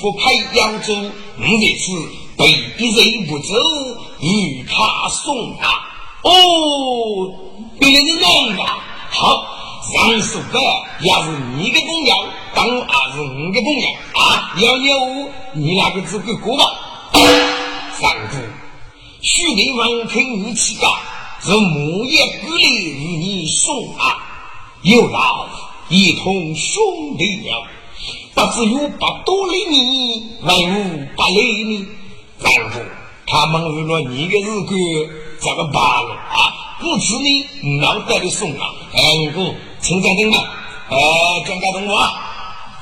傅派扬州，我这次被一人不走，与他送啊。哦，原来是这样。好，上书的也是你的朋友，当也是我的朋友啊。要有你那个资格过吧？三姑，许帝王听你起告，是木叶鼓励与你送啊，有劳一同兄弟了。不只有不多理你，还无不理你。三姑，他们为了你的日子。这个罢了啊！不知你脑袋里送啊！哎，我陈长听嘛，哎，张家东啊，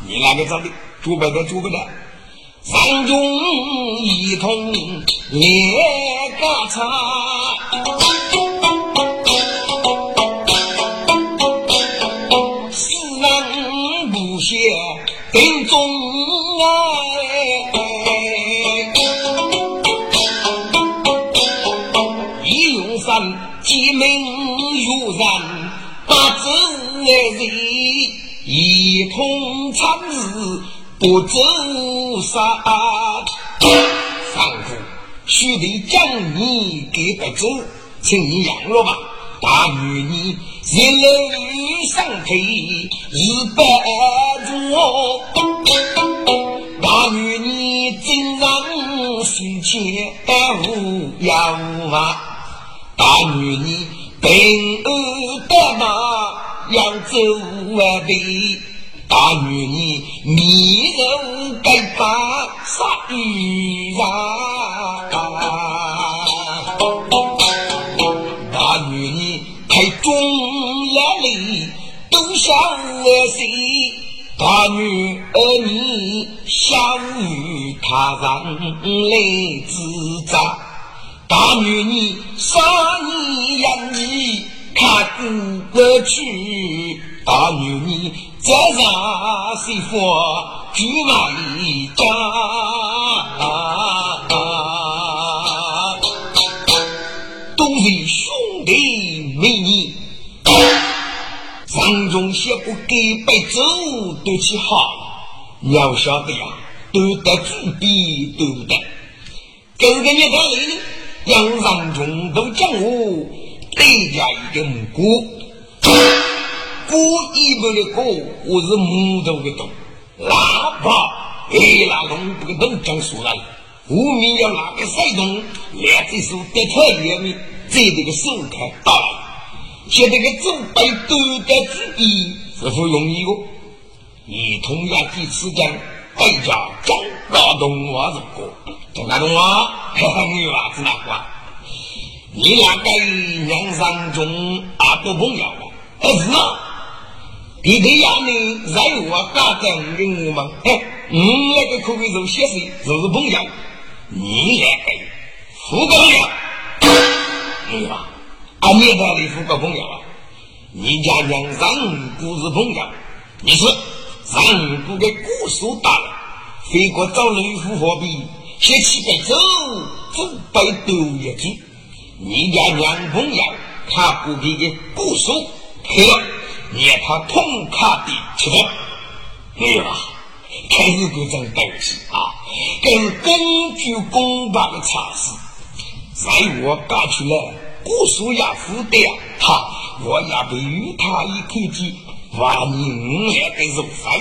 你那个找的主办的主办的，三中一同列个茶，四人不歇定中哎。鸡鸣如人，八字人一同参日不走杀。上父，须得将你给不走，请你养了吧。大女你一路上退日白着，大女你真让心切无呀无啊。大女你平安的马要走万里，大女你你人该把杀鱼呀，大女你太重了哩，都想谁？大女儿你想与他人来。自责。大女你杀你养你看不去，大女你这让媳妇举一家，都是兄弟美女，上中些不给白走都去好，你要晓得呀，都得主笔对不对？这个你在哪里？杨三中都讲我再加一个木鼓，鼓一不的鼓，我是木头的咚，喇叭哎那龙不个都讲出来，后面要哪个山洞，两只手得特别的，这这个手开大了，现在个准备都在自己是否容易哦？你同样第次讲，大家讲大动画是过。那种啊，你娃子那话，你那个娘上中阿多朋友啊？是啊，弟弟呀，你在我家等跟我们，哎，你那个可以做些事，就是朋友，你来个富个朋友，你娃，啊，你到底富个朋友啊？你家娘上不是朋友，你是上不给姑苏大了，飞过找雷夫何必？先去白走，走白丢一句。你家娘朋友，他不给的故事，去了，让他痛卡的吃饭。对吧？开始这种东西啊，这是根据公办的查实。在我搞出来，故事也负的呀，哈，我也被与他一口气，万你五两的肉饭，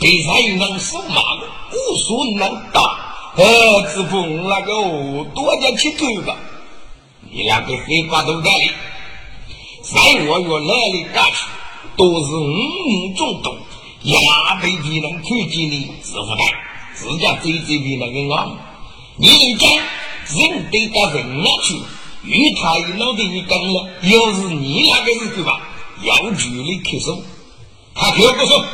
被人能数码的，故事能打。哎，子峰那个多家去走吧，你两个废话都在里，在我越来越下去，都是五五中毒，也被别人看见你是不带，自家追追别人个啊！你能讲人得到人那去，与他一老的你讲了，要是你那个日子吧，要距离咳嗽，他咳不嗽，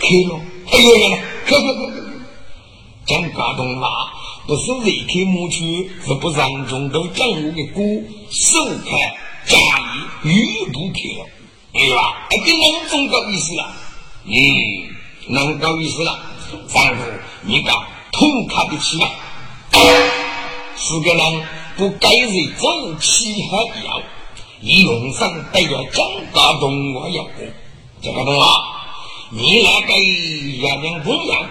咳了，哎呦呀，咳咳咳咳，讲感动啦！不是未开墓区，是不让中都掌握的歌，手开加以语不开了，对吧？哎，跟两种搞意思了，嗯，能搞意思了，丈夫，你讲痛快的起来，四个人不该是走起和要，一用上都要讲大同我要过，这个懂啊？你那个要两公羊，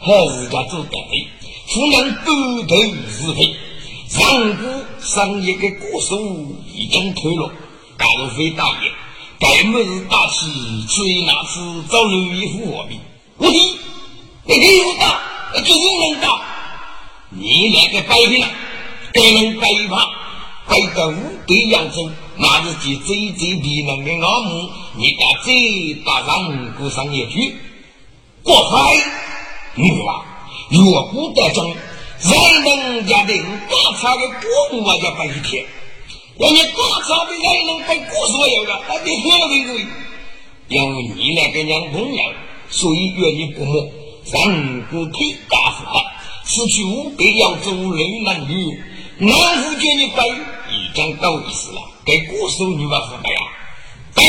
还是家做得对。不能半途是非，上古商业的国手已经退了。盖如飞大爷，该么是大气，以那次找刘义夫何必？我听，你听不到，就是能到。你那个摆平了，该能背叛，背到五百扬州，那是去最最敌人的阿母，你打最打上古商业去，过海，女娃。若不得中，人能家的打草的果我要白一天。要你打草的人能白果所有的，还得何为为？因为你那个娘同样，所以愿意不摸。三姑腿大死了，失去五百要走人男女，男夫叫你白，已经够意思了。给果手你把是白呀？白，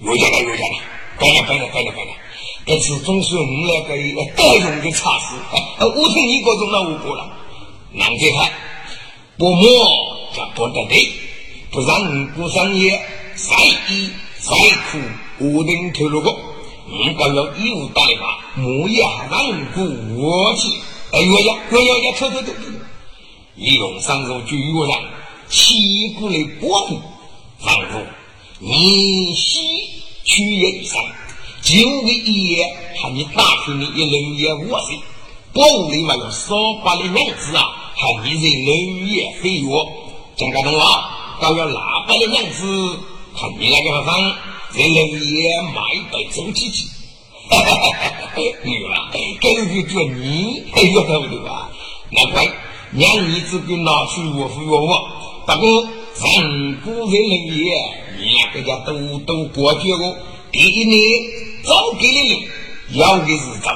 有钱了，有钱了，白了，白了，白了，白了。这次总算我们那个一个代用的差事，我听你各种老五过了，难这看，不摸叫不得对，不让五谷商业再衣再苦，无定退路过，应该要义务打的话，莫要让五过去。哎呦呀，哎呦呀，走走走走，一用上手就越让欺负的保护，仿佛你西去也上。就为一夜，喊你打开你一轮夜卧睡，保护里嘛有少把的娘子啊，喊你人轮夜飞跃，讲个懂啊？搞要喇叭的样子，喊你那个方人轮夜买到走起去，哈哈哈哈哈！女娃，这就叫你，哎呦，对不对吧？难怪让儿子给拿去我服我我，不过人不人轮夜，你那个家都都过去哦。第一年早给了，要的是早，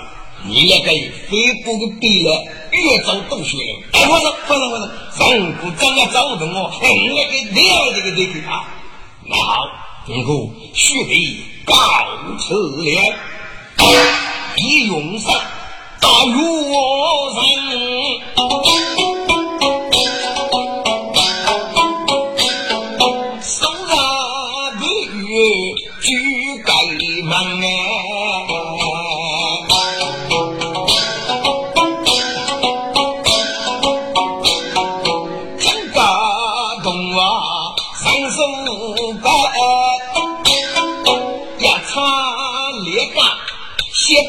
你那个非不个比了，越早都学了。哎，我说，我说，我说，上古长要早的我，哎，那个了这个得给他。那好，公主须得告辞了，一用上大我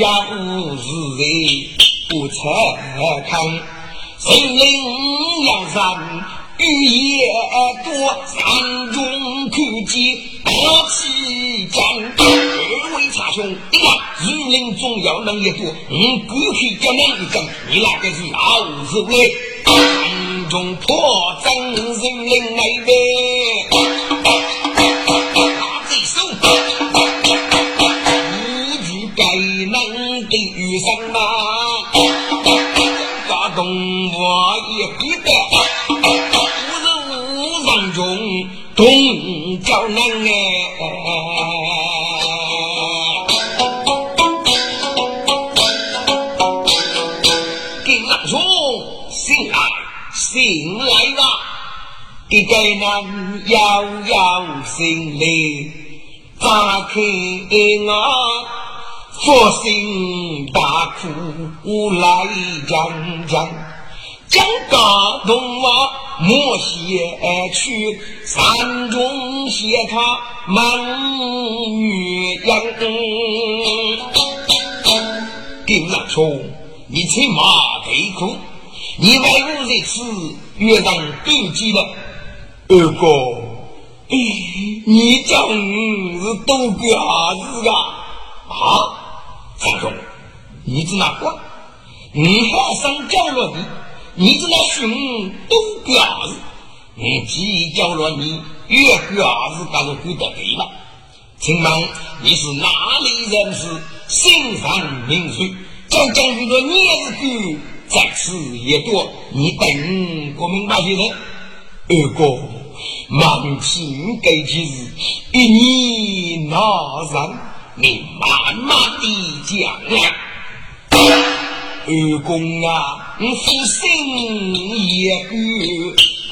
日呀日日不测看，心灵阳山雨也多，山中看见大气战。二位差兄，你看雨林中要能一多，我过去叫你一阵，你那个是老子嘞？山中破阵人林来呗。东叫难哎。给郎中醒来，醒来吧，一个人遥遥心里，打开我佛心大苦来讲讲，讲高东我莫写去，山中写他满月阳。丁老兄，你骑马得苦，你为我在此约上斗鸡了。二哥，你讲是多表子啊？啊，三兄，你在哪个？你还上交了你？你在那寻多表子？你既交了你，越表子当然归得对了。请问你是哪里人士？心上名水，将将许多年日久，在此也多。你等国民百姓人，二哥。满清改起日，一年那人，你慢慢的讲来。二公啊，你夫心也够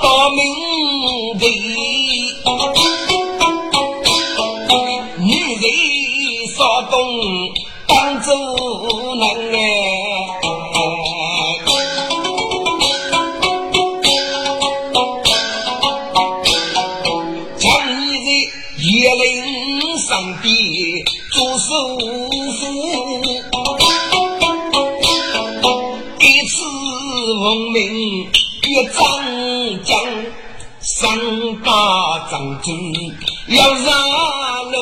大明的，女人少动当主人哎。首富，闻名越张江，三把张嘴要让了，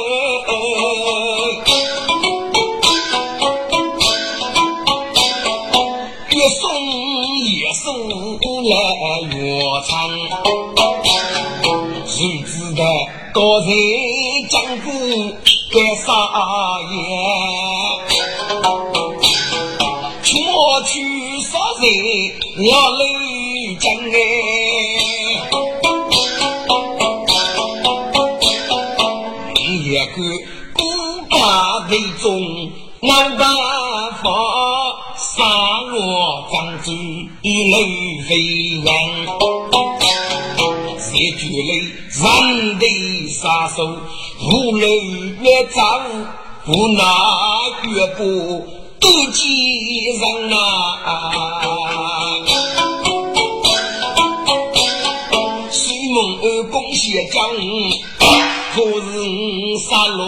越送越送来越长，谁知道高人讲过。该撒野，莫去杀人要泪江哎！一个孤家的中没办法，杀我张嘴泪飞扬。一句泪，人的杀手，无论越脏，不拿越不妒忌人啊！西蒙二公写讲，可是杀戮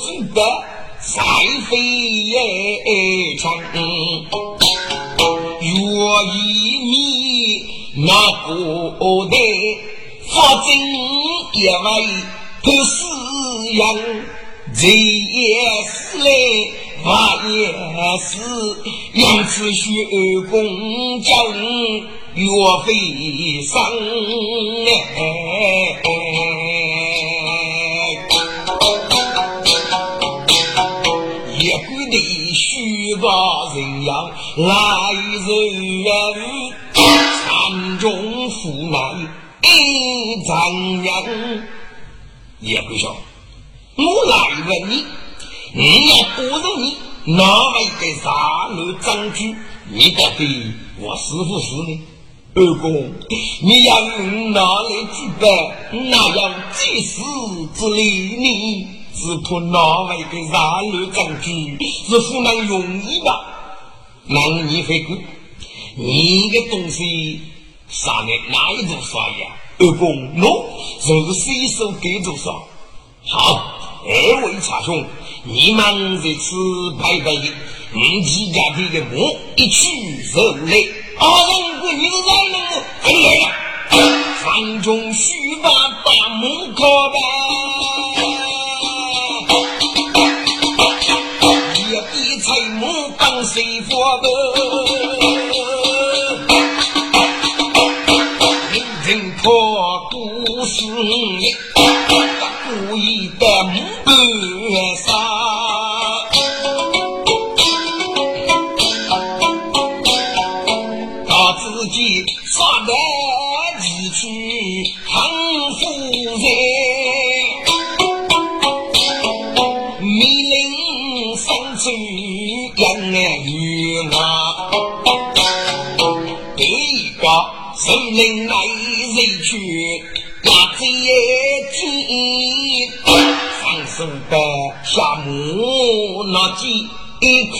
之德，才飞也长，若一米那不得。发正一位不是人，这也是来，我也是，杨子学公叫你岳飞上哎，一归的虚把人样来人，山中苦难。一丈人，也不说，我来问你，你要不如你哪位的杀戮证据？你到底我是不是呢？二公，你要用哪来举办？哪样祭祀之礼？呢只图哪位的杀戮证据？是湖南容易吧？那你会管？你的东西。杀的哪一种杀呀？二公，喏，就是随手给着杀。好，二位茶兄，你们在此拜拜的，你几家的个墓一去肉来。二人过你是哪能么？快来呀！房中须把大门开吧，一笔财木当谁佛的？是你故意的谋杀，他自己杀得几去很负责，命令上奏杨玉啊，第一个是令来。人去压贼金，上手的下木那几一口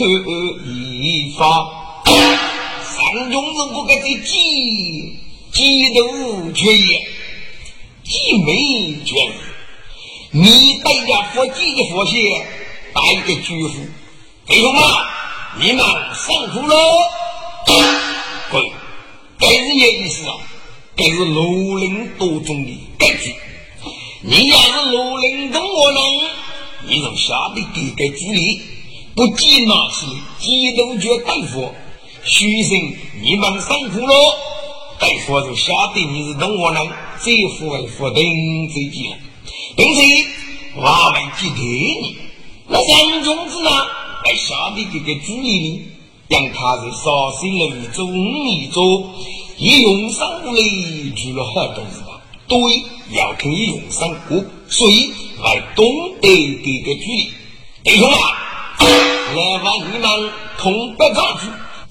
一发。上中如果个这鸡鸡都缺也，鸡没缺。你带家佛鸡的佛鞋，带个巨富，弟兄们，你们辛苦喽！对，这是意思啊，这是绿林多中的根据。你要是绿林中我能，你就下得给个主意，不计拿起鸡都绝大夫，虚心你们辛苦喽！大夫就晓得你是东我能，这副为副等这几了。并且我们记得，那三种子呢，在下面这个主意里，让他是少生了一种一种，一用上来住了很多是对，要听一用上过，所以来懂得这个主意。弟兄们，来往你们同北丈夫，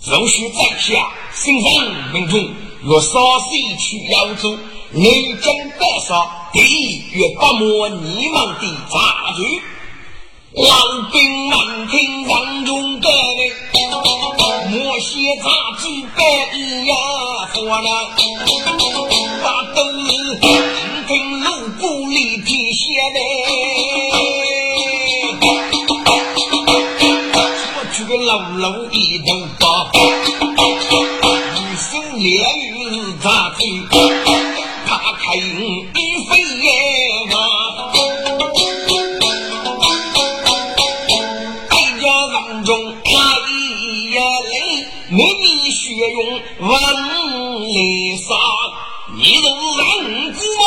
若需在下心上民众，若少谁去扬州。人将北杀，地狱不磨你们的杂剧。老兵们听当中的莫写杂剧白一呀，说了，把都是听路不里皮写的。说去个老老一头发，一身烈雨杂剧。中他一泪，没你血用万里杀，你都让子吗？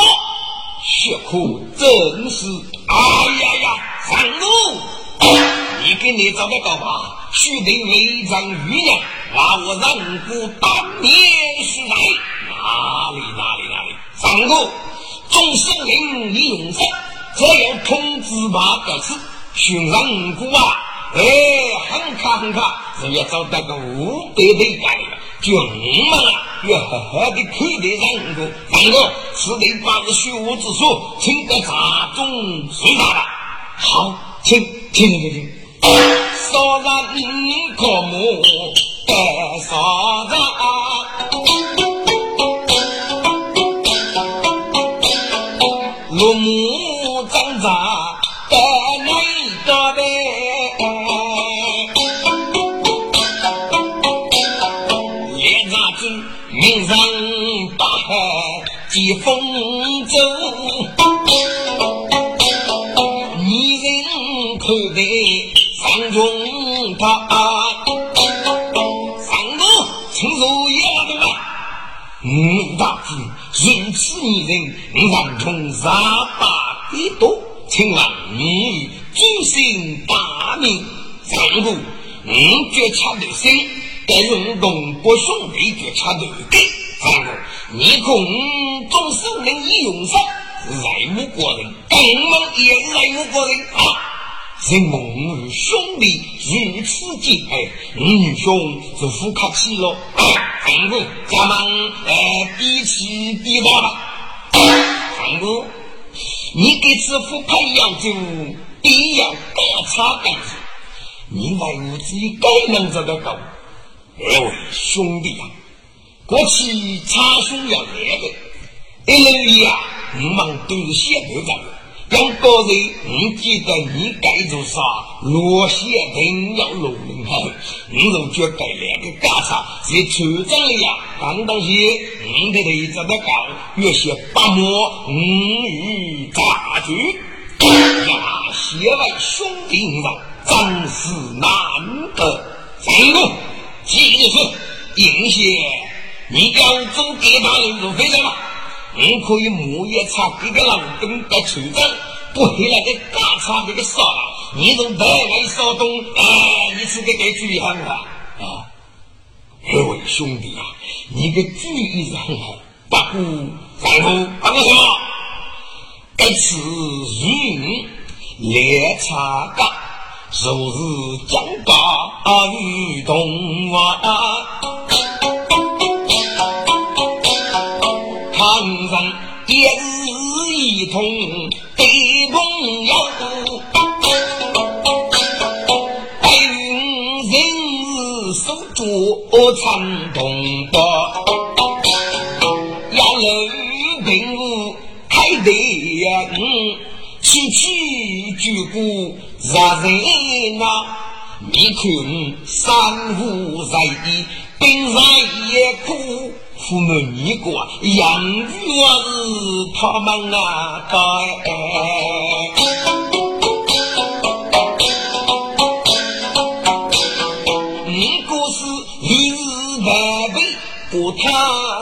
血苦真是，哎呀呀，上路，你给你找个高吧，须得为战余年，把我让步当年时代，哪里哪里哪里。三个众生灵你用上，只要通知把个子寻上古啊！哎，很卡很卡，人家找到个五百的干了，就我们啊，要好好的看待人个。三个是得把这虚无之说，请个杂中随他吧。好，请请请请，少人可目得少人。木木风走，女人口袋上中他，上路从入夜对吧？嗯，大子。如此女人，让从三八的多，请问你主心大名，丈夫，你觉恰得心，该运动不兄弟觉恰得的，丈夫，你空总是能以用上，爱慕过人，根本也爱慕过人啊。人梦与兄弟如此结爱，女兄就不客气了。丈夫，咱们呃彼此彼保吧。丈夫，你给此夫培养就必要大差干子，你为我自己该能做得到。二位兄弟啊，过去差兄要来的，一路呀，我们都是先头长。让个人你记得你该做啥？罗线定要落人后，你就觉得两个家产是村长的呀。当当些，你的头子的高，越些八摸五鱼杂局，呀，写为兄弟上，真是难得。成功，记得是应些，你要做给他人就非常了。你可以木叶插这个老东的村长，不回来的大插这个少了，你从台湾少东，哎，你是个给注意很好啊！各位兄弟啊，你的主意是很好，不过然后不过什么？这次云列插岗，昨日将把雨东啊。人也是一同的朋友，白云人是守住长东坡，要楼平屋开得嗯，七七举鼓热热闹，你看三五在一，兵在也苦。父母你过养育我是他们啊，该。你过是一日百倍不他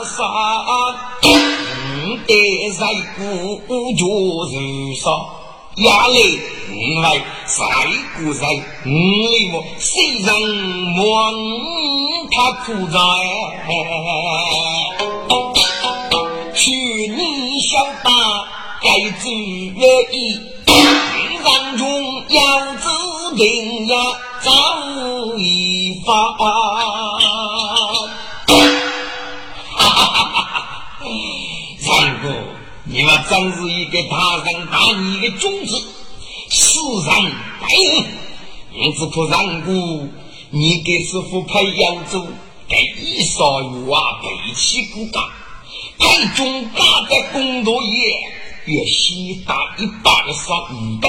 杀，你得在古就是少。压力，因为在古在，你我谁人莫他苦在？去年小打该注意，人中要知定呀，早已发。你们真是一个大人大义的种子，世上白人，因此不让过你给师傅培养出给一少有啊背起骨干，太重大的工作也越西大一把的杀鱼的，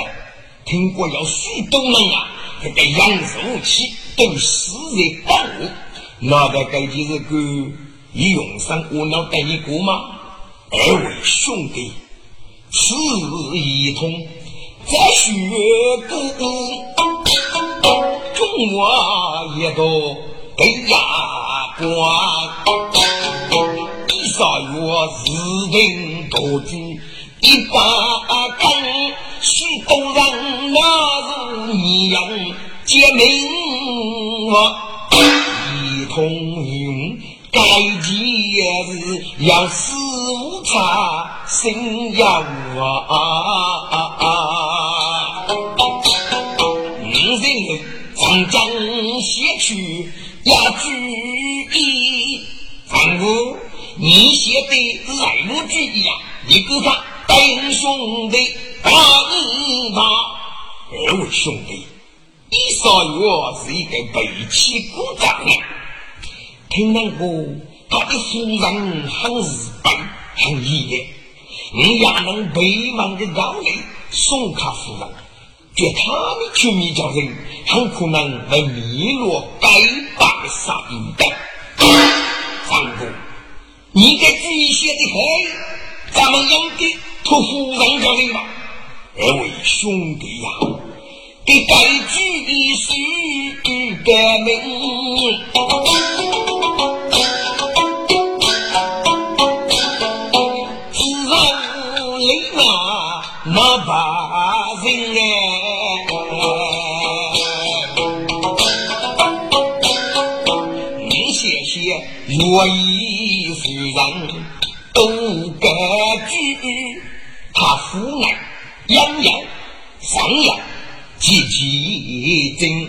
听过要许多人啊，这个养武器都死在帮我，那个该就是个一用上我能带你过吗？二位兄弟，此一通在血骨，众我也都被压关。一少月自定多举一把根，许多人那是一样结命我一通用。该节日要四五茶，新阳啊！五人。长江写去要注意，丈夫你写的来路注意啊！一个他等兄弟大一大，二位兄弟，你少月是一个背起鼓掌的。听那个他的夫人很日本很义烈，你也能背满的高丽送他夫人，觉他的出名叫人很可能会迷落该败杀人的。三哥，你给自己写的好，咱们应该托夫人叫人吧？二位兄弟呀，给该举的是革命。那把人哎，你谢谢若一夫人都该举，他父爱养养上养积极真，如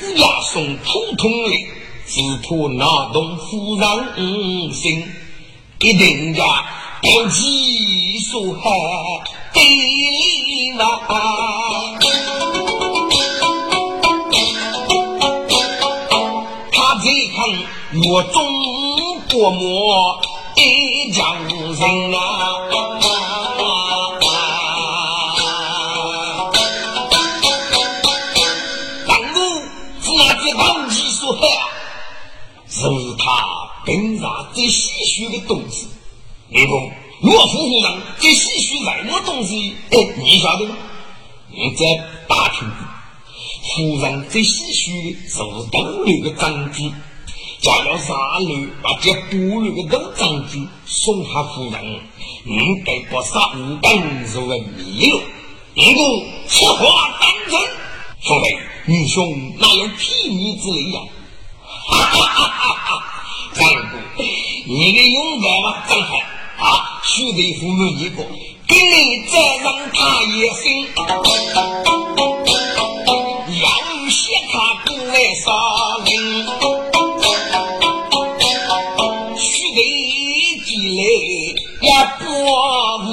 果要送普通的，只图那栋夫人心，一定呀。有几数海地那，他这看我中国模一将人啊，当我那这当几数海，是他平常最唏嘘的东西。李公，岳父夫人这唏嘘什么东西？哎，你晓得吗？你在大厅里，夫人这唏嘘是东流的长子，假要上楼把这部落的东长子送他夫人，应该把杀五等作为迷路。李公，此话当真？兄弟，女兄哪有替你之理呀？哈哈哈哈哈！张公，你的勇敢嘛，真好。须得父母一个，给你再让他一生；养儿媳他不爱杀人，须得地来也不误。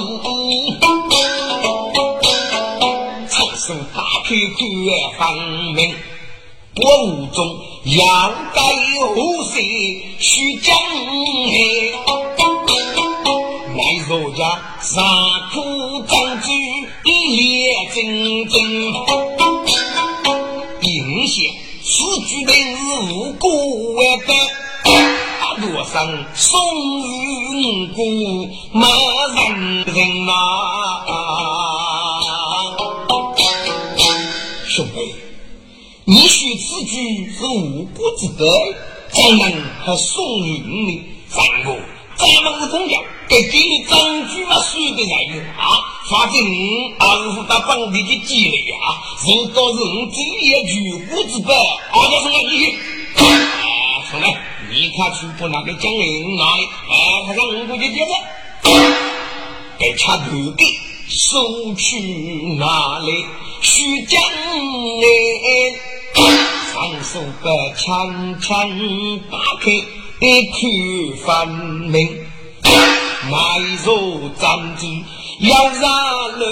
苍生大田苦而分明，薄雾中杨家有谁，须江你。乃若家杀苦将军一列真真，应县此举的是无辜的。多生送与故，没人人呐！兄弟，你许此举是无辜之德，怎能还送与你？三哥，咱们是同僚，该给你张举嘛水的人啊！反正二夫打本地的积累啊，如果是我这一句无辜之德，二哥送给你。啊，兄弟。你看，出不那个江人哪里？哎，他让我过去接着，给插头给收去哪里？须将哎，双手把枪枪打开，一看分明，埋入帐子要让路，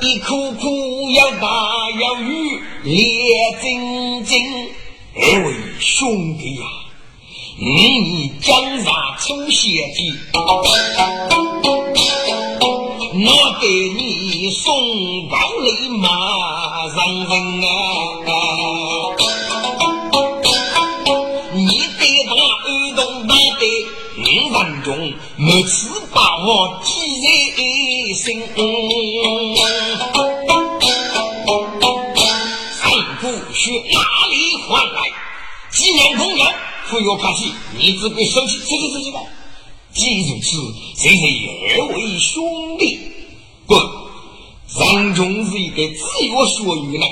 一哭哭要打要雨，烈晶晶，二位兄弟呀！你江上出血迹，我给你送宝雷马上人啊！他耳动大的五分钟，每次把我记在心。三姑去哪里还来？几年功劳。不要客气，你只管收起，收起，收起吧。既如此，谁是二位兄弟？不，人中是一个自有所欲呢。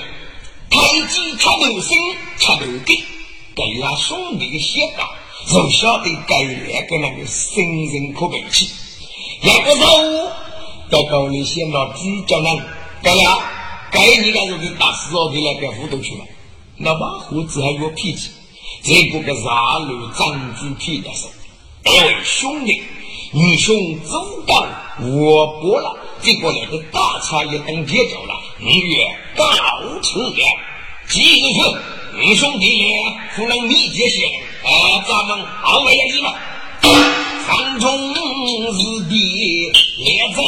太极插头生，插头根，该拉兄弟的血道，就晓得该两个那个生人可背起。两个手，到高里先到主教那，该呀，该你个如给打死我的那个糊涂去了。那马虎子还有脾气。这不个杀戮张主皮的事，二位兄弟，你兄走到我拨了，结果那个大差一等结交了，你也告辞了。今日你兄弟不能密结些，哎，咱们好为一嘛。山中是地列扎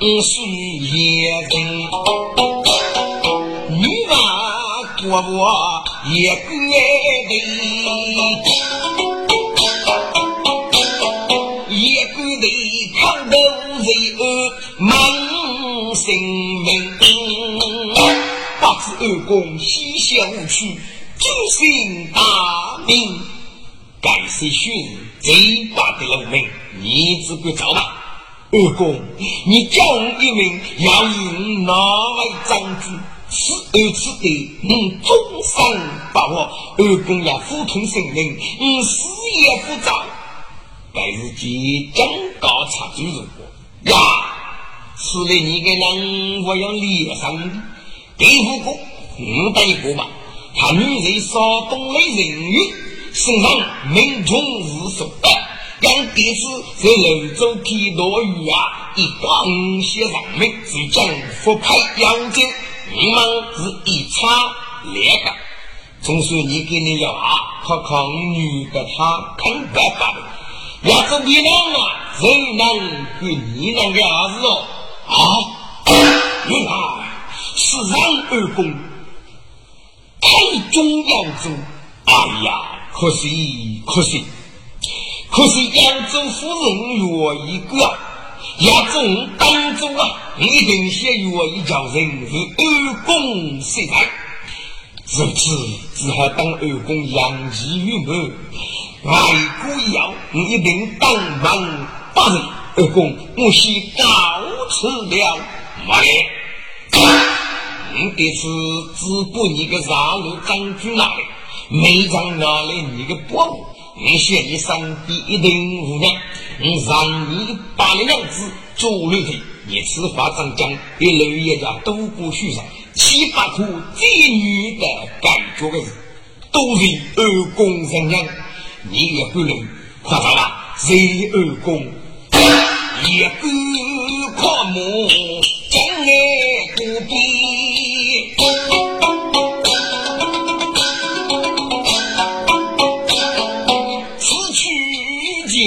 人是野人，女娃多我也怪的，也个的看到罪恶满心命。八字二公西邪无趣，九姓大名，盖世勋最大的人名，你只管找吧。二公，你叫我一名，要用哪位将军？此二此地，你终身把握。二公要虎通神灵，你事业复杂，白日即将高查主人过呀。此类你个人，我要脸上的。第五个，五百个吧。他女人少懂了人语，身上名中无数。让弟子在楼中披落雨啊，一光写上名，是将福派杨戬。你们是一差两个，总是你给你要啊，靠靠女的他肯办法的。要是你能啊，人能与你能个儿子哦啊，原来。是让二公太中扬州，哎呀，可惜可惜，可惜扬州夫人若一个，扬州当州啊，一定先若一叫人是二公谁在？如此只好当二公养气于门，外国要一定当门八人。二公，我先告辞了，没。你这次只顾你个杀戮将军那里，没将拿来你个宝物，你写一生必定无娘，你让你把你娘子做女婿，你此话怎讲？一路也叫都过许上，七八苦妓女的感觉的事，都是二公人娘，你越不能夸张了，谁二公？一个阔目将来不比。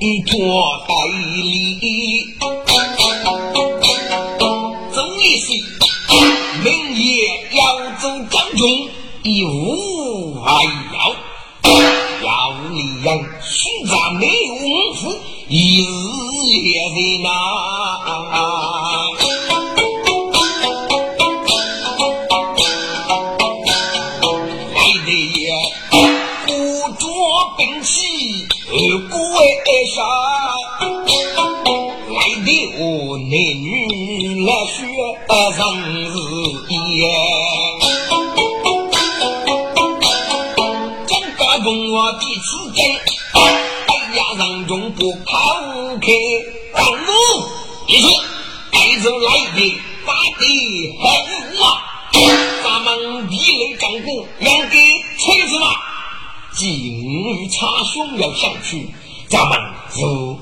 代理，总理是明夜要走将军，一无还要，要你养虚战没有功夫，一日也在那。男女来学人事业，讲个文我第此间，哎呀，人中不抛开，当我一说，带着来的八弟很啊，咱们地雷战鼓两个锤子嘛，今茶兄要上去，咱们就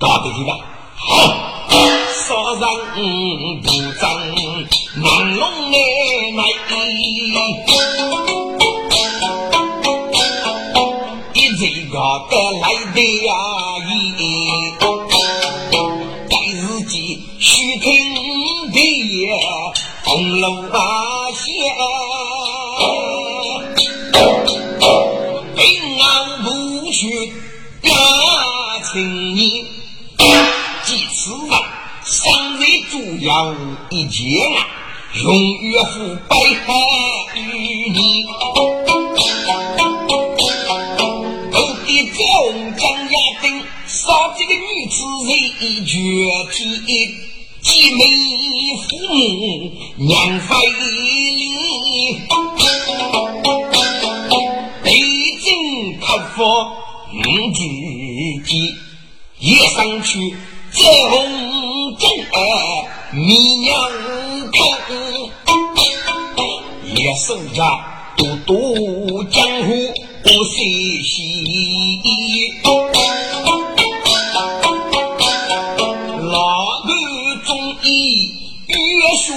打得去吧，好。少人不争，难弄难耐。一这个得来的呀，一给自己须听的红楼仙，平安不去呀，情意，几次啊？上日主要一件啊，用岳父百害于你。我的众将压顶，杀这个女子人绝体，既没父母娘非礼，北京客服五自己也上去这红。正儿米娘头，也守着都督江湖不息息。老头中意约书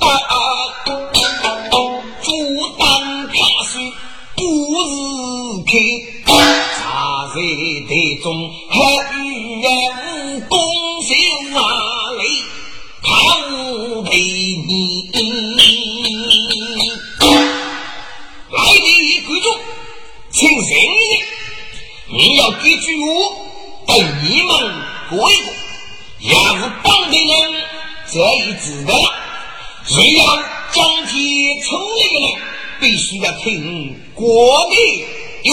大，朱丹他是不日开，茶在台中还与人共修啊。好陪你，来的贵族，请人人，你要记住我，对你们过一个，要是帮的人，这一知道，谁要将其抽一个人，必须要听国的哟。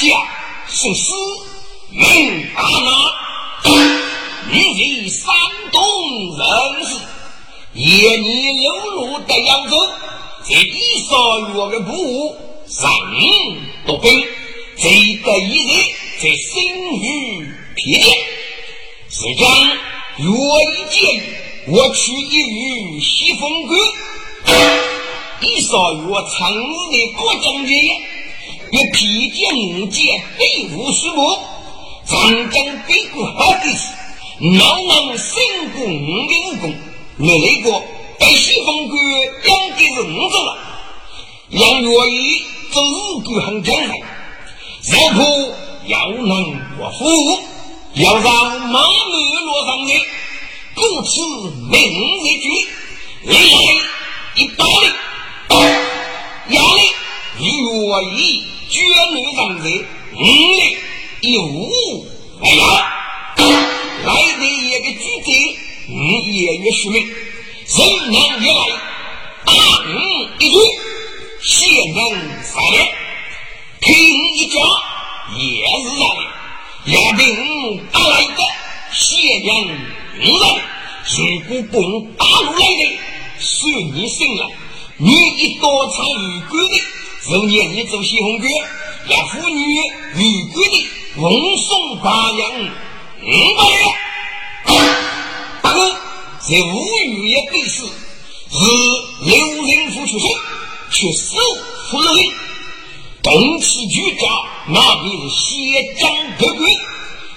姓施，名阿拿。你是山东人士，夜你流露的扬州，这一少月的布，上多兵，这得一日在心于皮天，是将若一见我取一于西风关，一少月长日的过将军，一披剑剑背负书目，长江北过好几次。能能心过五的武功，没来过被西风关应该是五走了。杨月义这日官很精神，肉铺要能过府，要让马面落上来，故此明日举，来一刀力，压力月义绝女上来，五力一五，哎呀！来的一个举贼，你也越是命，人难越来，打你一嘴，先人三两，听一脚也是让的，压定打来的，先人五人，如果不用打路来的，算你胜了。你一多参与规的，就念你做西红军，要妇女与规的，奉送八娘。五百两，大哥，这无语也被死，是刘仁福出身，却死服了令。东此局长那便是血将得鬼，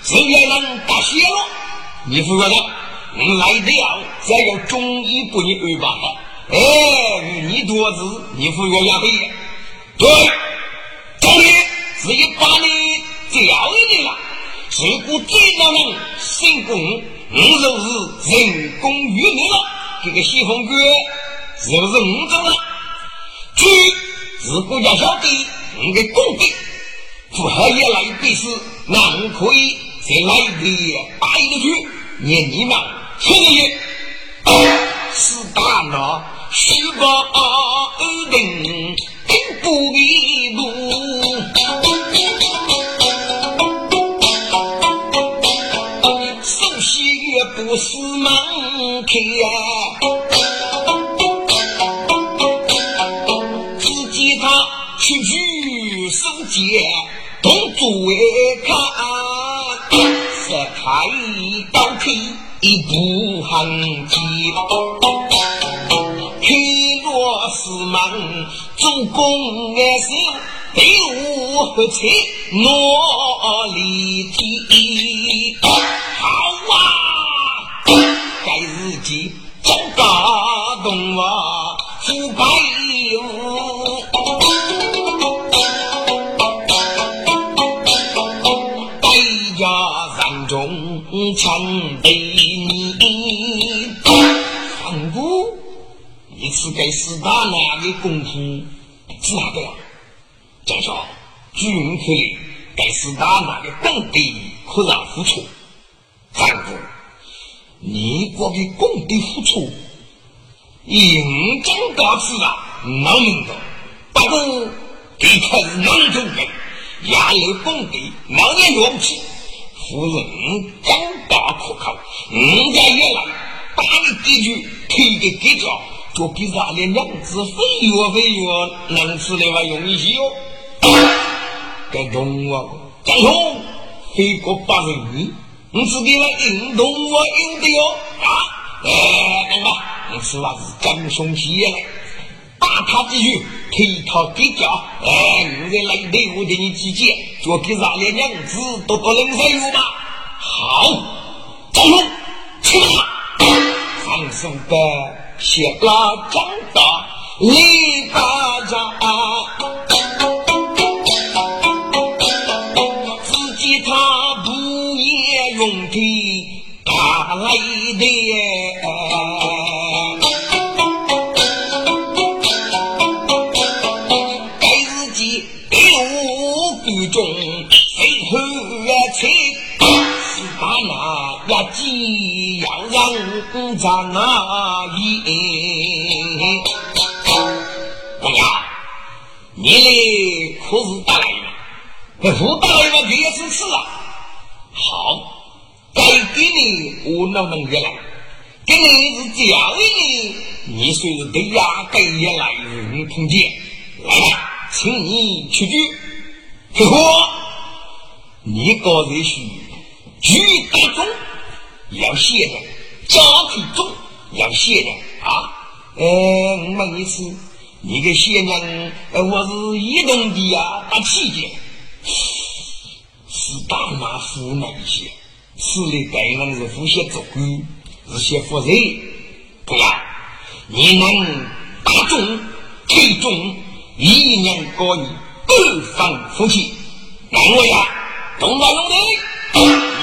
谁也能打血了。你服了的，你来了，再要中医不你二八了。哎，你多子，你服了也可对，今天是一把你教你了。如果最让人心功，你就是人工愚昧了。这个西风哥是不是五种了？据如果要晓得你的功德，符合也来比试，那我可以再来一个八一的去，念你们七个月，是大闹十八二等，不迷路。不是门开，只见他屈居手间，动作为看，是开刀开一步行进，开罗是门做工的手，六合彩落里地，好啊！该日记真感动我，腐败哟！百家山中常对是给四大拿的功夫知道的？再说军可里给四大拿的功德可让付出，汉古。你国的功德付出，应将大事啊，难明的。不过，这才是南州人，亚有功德，老年了不起。夫人长大可靠，人家也来打你几句，推给几脚，就比咱的娘子飞跃飞跃，能吃的话容易些哟。该中啊，张兄，飞过八人。你自己来运动，我有的哟啊！哎，等吧，你此话是真凶起来，打他几句，推他几脚，哎，你再来六的你几件，就给让连娘子都不能再有吧？好，张龙，去吧，放手的谢拉张大李大家。兄弟打来的，那压机要让咱那赢。哎呀，你嘞可是大来了，不大来了，也是吃啊。好。该给你，我哪能也来？给你是教育你，你虽是对呀，该也来人同见。来吧，请你出去。嘿呵，你个人是举大中要谢的，家体中要谢的啊！呃，我问一次，你个先生，呃，我是移动的呀，打气节，是大马湖那一些。此类该人是呼吸足够，是些负责。不要，你能打中、推中，一年过你二方风气。两位呀，东道兄弟，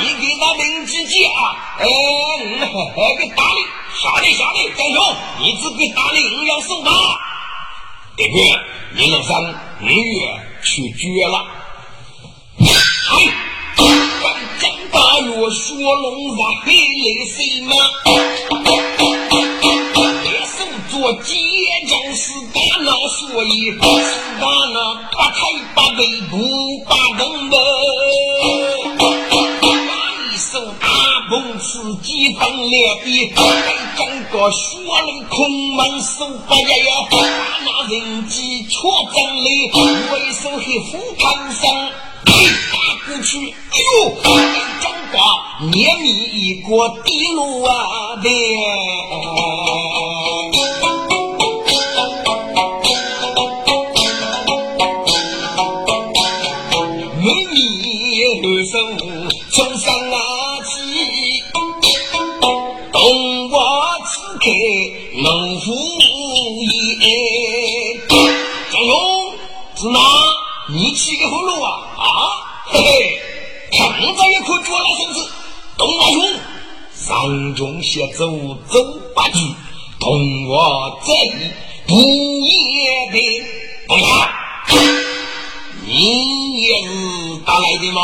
你给他领几计啊？哎，还给打你，下来下来，张兄，你只给打你五要手吧。这个，你老三五月去绝了。嗨，刚将八月说龙王黑雷谁吗？我结将是大闹，所以是大闹，八抬八背不把东门，大棒刺激分裂的，再整个血龙空门手把呀呀，把那人机戳正里，我一手黑斧砍上，打过去，哎呦，整个灭命一个地路啊的。手从上，上中下走走八句，同我这里不也得？不要，你也是打来的吗？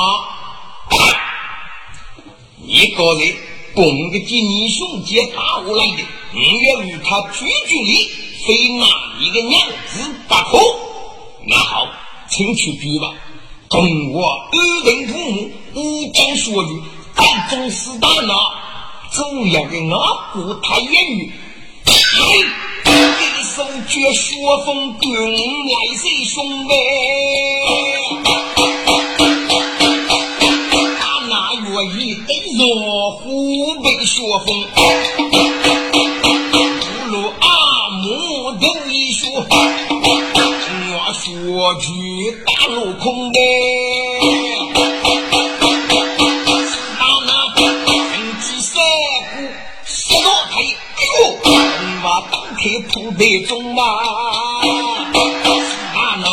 一个人供个金雄接打过来的，你要与他拒绝你，非拿一个娘子不可。那好，请去吧。同我二人父母无讲说语，但总是大闹，总要给我顾他言语。哎，一手绝雪风棍来谁兄妹？我一对若虎背雪峰，不如阿木都一说，我说句大路空的，开铺得中嘛，是把那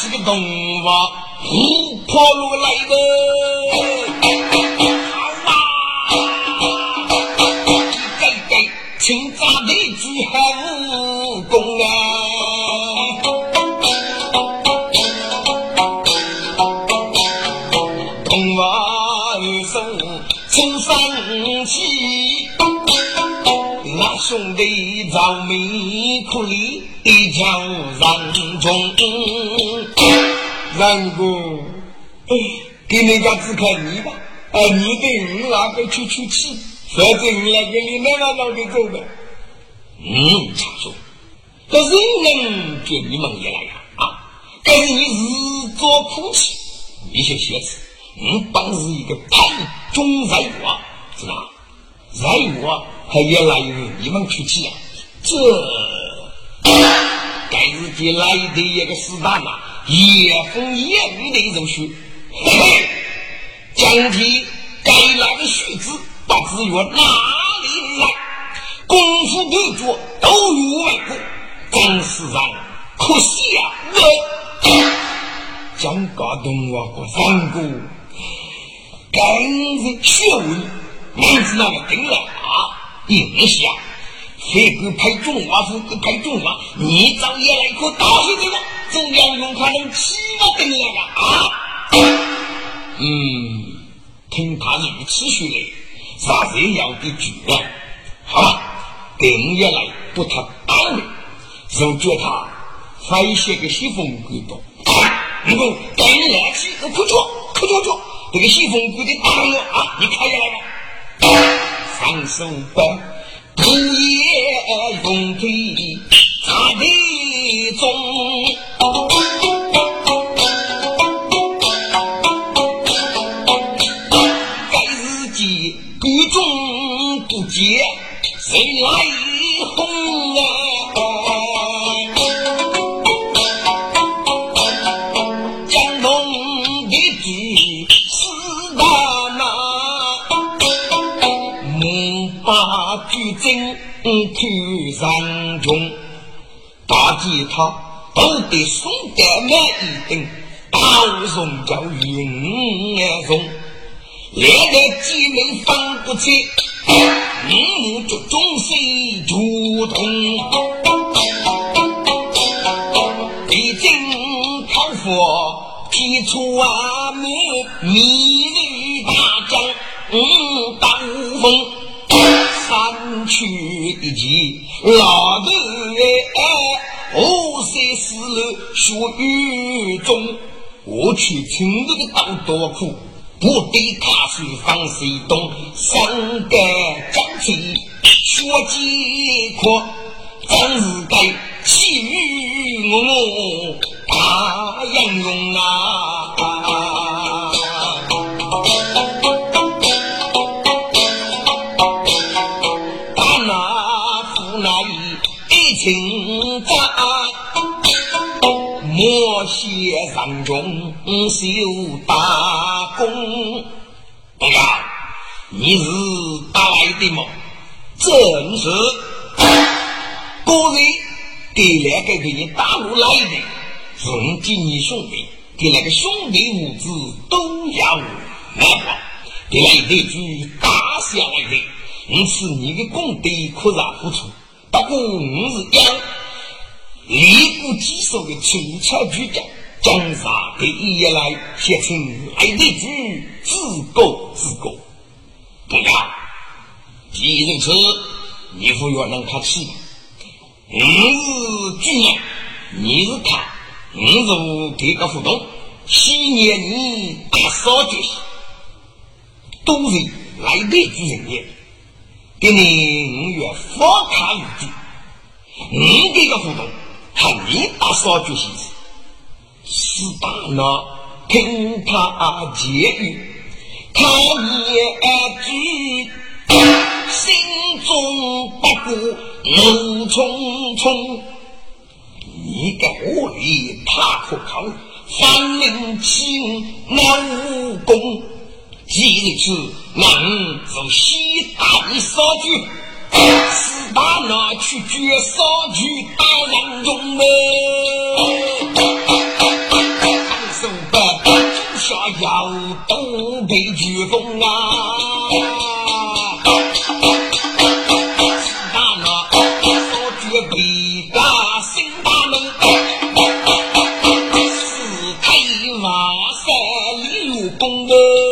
这个动物虎跑路来的。兄弟遭命苦里叫人中。然公，给人家只看你吧，哎，你对我那个出出气。反正我来跟你奶奶老的走的，嗯，差不多。这人能给你们也来呀啊！但是你日做苦气，一些写词，你本是一个太中在我，是吧？在我还也来由你们出去啊！这该日己来的一个死蛋呐，夜风夜雨的入去，嘿嘿，将提该来的须子。不知于哪里来，功夫不足，都如外国，真是让可惜呀！我蒋家东啊，过三哥，今日学问，名字那么定了啊！一下，非给派中华府，给派中华，你找也来可打死这个，怎样用他能起我定了啊？嗯，听他如此说来。啥子要的举了？好了，今夜来不他安慰，就叫他翻写个西风鬼刀。如果今来去，我快脚快脚脚，这个西风鬼的大了啊！你看下来吧。双手把不夜用腿扎的中。他都得送得满一等，刀送叫云送，两个姐妹分不清，五目中心如同，一针讨佛提出啊名，迷人大将五刀锋。三去一骑，老头哎，五三四楼学雨中，我去青楼的刀多苦，不得卡水放水东，三个将气学几阔，真是该气宇我大英雄啊！情莫写上中修大功。东阳，你是打来的吗？正是。个人给两个给你大陆来的，从今你兄弟给那个兄弟五子都要难忘，给来一句大下来的，因此你的功德可然不错。不过我是讲，立国基础的清朝巨匠，江山第一以来写成来得句自古自古。不要，既然是你不要让他吃，我是巨人，你是他，我是这个互动，昔年你大少就行，都是来得句人也。给你五月发卡预计，你这个互动和你打少就行。是大脑听他结语，他也知心中不过怒冲冲。你给我里他可靠，反领清那武功。今日是能走西大少举，四大拿去绝少举大人中嘞。手把把朱下腰，东北举风啊。落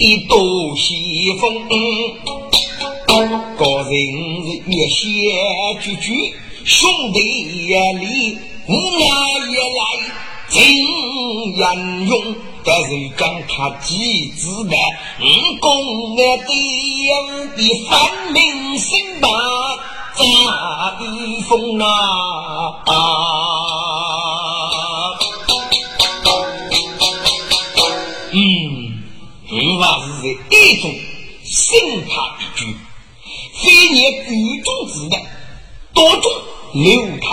贼多西风。个人是越写句句，兄弟眼里无奈也来。金言用，但是讲他几子的，五公的爹的反明星吧，张风啊！一种生他一句，非念举中之的，多种留他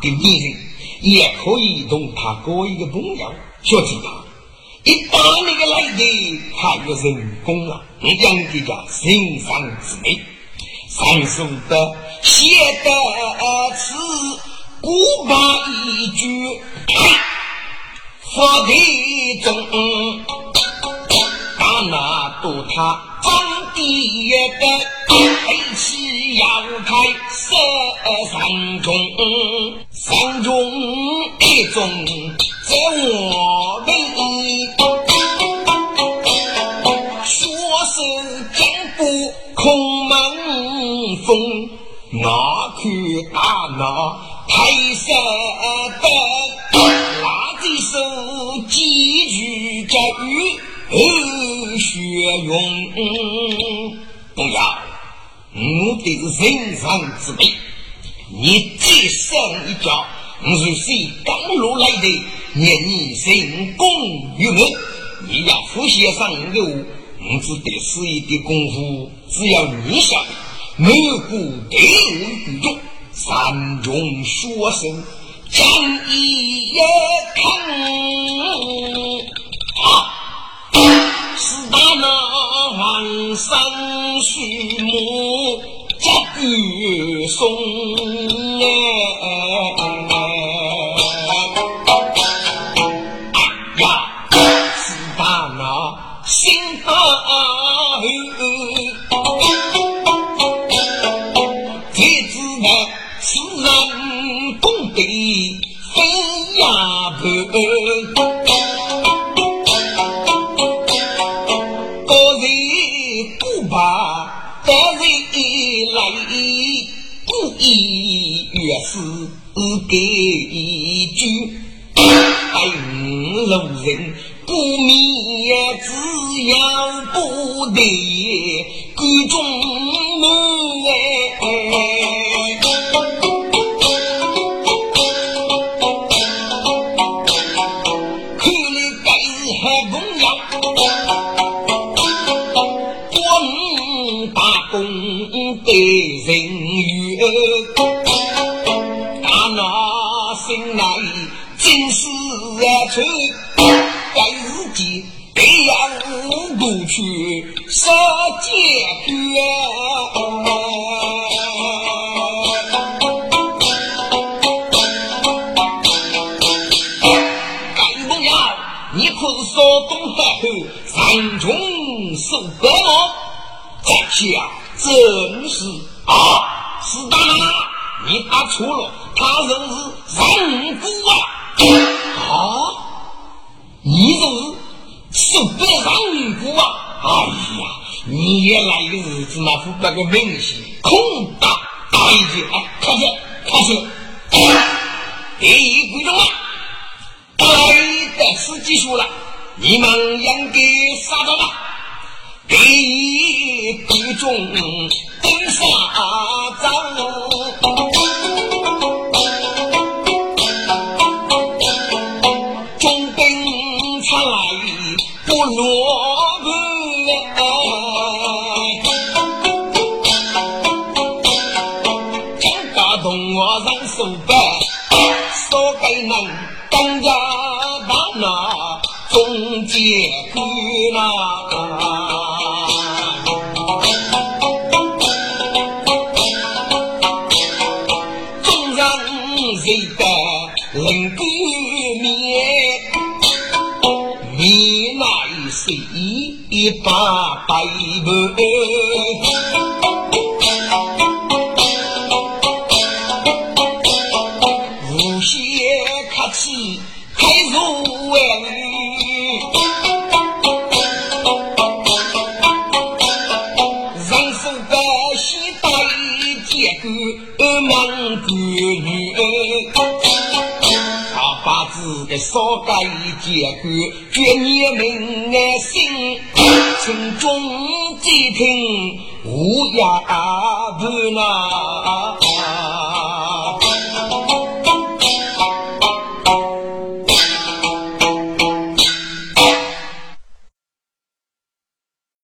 的名人，也可以同他过一个朋友，说起他。一打那个来的，还有人工啊，讲的叫欣赏之美。上书的写的词，古巴一句，佛的中，大那都他长地的黑气要开十三中，三中一中在我们。空门风，哪去大拿太山的？拿着手几句咒语学用。不要，我的是人上之辈，你再上一脚，我是谁刚落来的？念你神功于我，你要呼吸上我。我只得使一点功夫，只要你晓得，没有故对我举重，三中学生将一看啊，四大那万山树木皆玉松哎在下正是啊，是大妈，你打错了，他仍是人骨啊。啊！你就是受不上女姑啊！哎呀，你也来个日子那副那个明星空大大一句，哎，开始，开始，第一规矩啊，该的是结束了，你们应该杀着了。第一规矩，登杀张。罗布真打动我人手板，说给能更加大那中间官呐。一把白布，无限客气，开如万人生百喜大意，结个忙个女。把子的少改结果，绝你们爱心，心中只听乌鸦不呐。